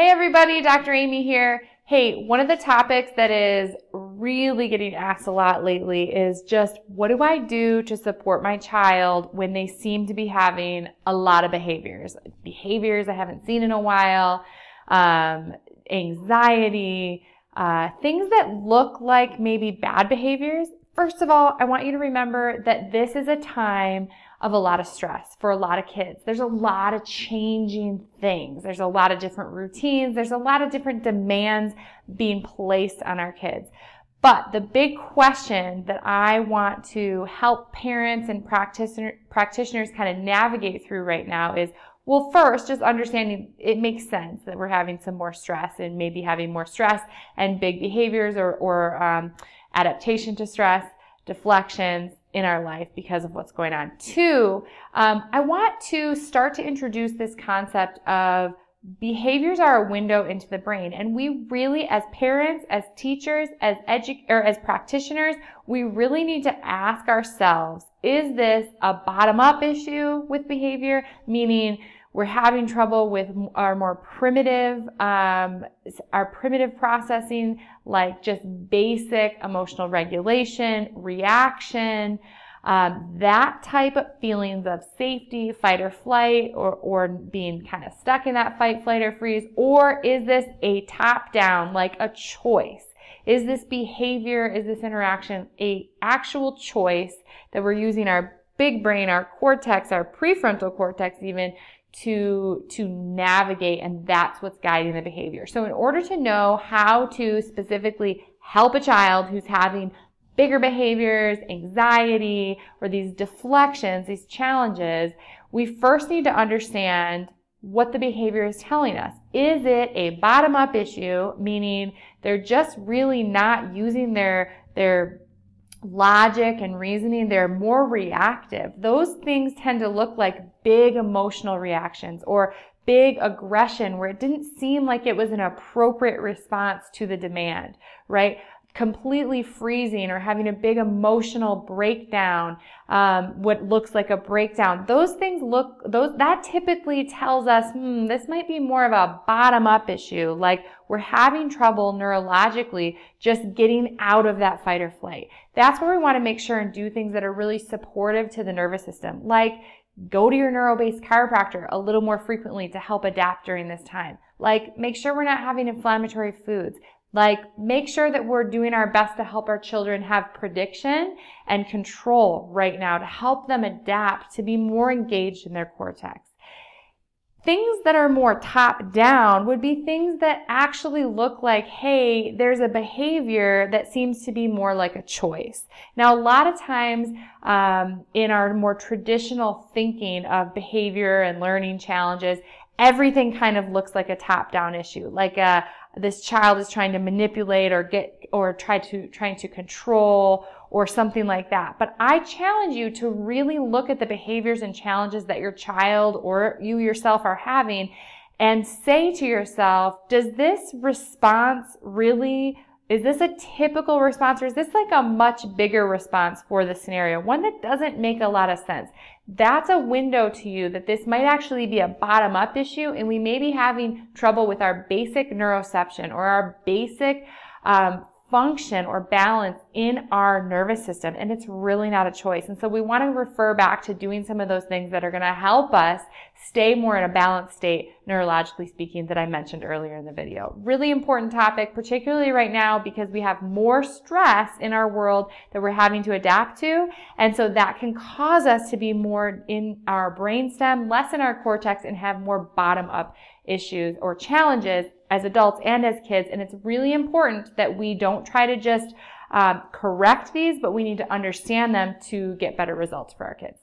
Hey everybody, Dr. Amy here. Hey, one of the topics that is really getting asked a lot lately is just what do I do to support my child when they seem to be having a lot of behaviors? Behaviors I haven't seen in a while, um, anxiety, uh, things that look like maybe bad behaviors. First of all, I want you to remember that this is a time of a lot of stress for a lot of kids. There's a lot of changing things. There's a lot of different routines. There's a lot of different demands being placed on our kids. But the big question that I want to help parents and practitioner, practitioners kind of navigate through right now is, well, first, just understanding it makes sense that we're having some more stress and maybe having more stress and big behaviors or, or um, adaptation to stress, deflections, in our life because of what's going on. Two, um, I want to start to introduce this concept of behaviors are a window into the brain and we really as parents as teachers as edu- or as practitioners we really need to ask ourselves is this a bottom up issue with behavior meaning we're having trouble with our more primitive, um, our primitive processing, like just basic emotional regulation, reaction, um, that type of feelings of safety, fight or flight, or, or being kind of stuck in that fight, flight, or freeze? Or is this a top down, like a choice? Is this behavior, is this interaction a actual choice that we're using our big brain, our cortex, our prefrontal cortex even to, to navigate and that's what's guiding the behavior. So in order to know how to specifically help a child who's having bigger behaviors, anxiety, or these deflections, these challenges, we first need to understand what the behavior is telling us. Is it a bottom up issue, meaning they're just really not using their, their logic and reasoning, they're more reactive. Those things tend to look like big emotional reactions or big aggression where it didn't seem like it was an appropriate response to the demand, right? Completely freezing or having a big emotional breakdown, um, what looks like a breakdown. Those things look, those, that typically tells us, hmm, this might be more of a bottom up issue. Like we're having trouble neurologically just getting out of that fight or flight. That's where we want to make sure and do things that are really supportive to the nervous system. Like go to your neuro-based chiropractor a little more frequently to help adapt during this time. Like make sure we're not having inflammatory foods. Like, make sure that we're doing our best to help our children have prediction and control right now to help them adapt to be more engaged in their cortex. Things that are more top down would be things that actually look like, hey, there's a behavior that seems to be more like a choice. Now, a lot of times um, in our more traditional thinking of behavior and learning challenges, everything kind of looks like a top down issue, like a, this child is trying to manipulate or get or try to trying to control or something like that. But I challenge you to really look at the behaviors and challenges that your child or you yourself are having and say to yourself, does this response really is this a typical response or is this like a much bigger response for the scenario? One that doesn't make a lot of sense. That's a window to you that this might actually be a bottom up issue and we may be having trouble with our basic neuroception or our basic um, function or balance in our nervous system and it's really not a choice. And so we want to refer back to doing some of those things that are going to help us stay more in a balanced state, neurologically speaking, that I mentioned earlier in the video. Really important topic, particularly right now because we have more stress in our world that we're having to adapt to. And so that can cause us to be more in our brainstem, less in our cortex and have more bottom up issues or challenges as adults and as kids. And it's really important that we don't try to just um, correct these, but we need to understand them to get better results for our kids.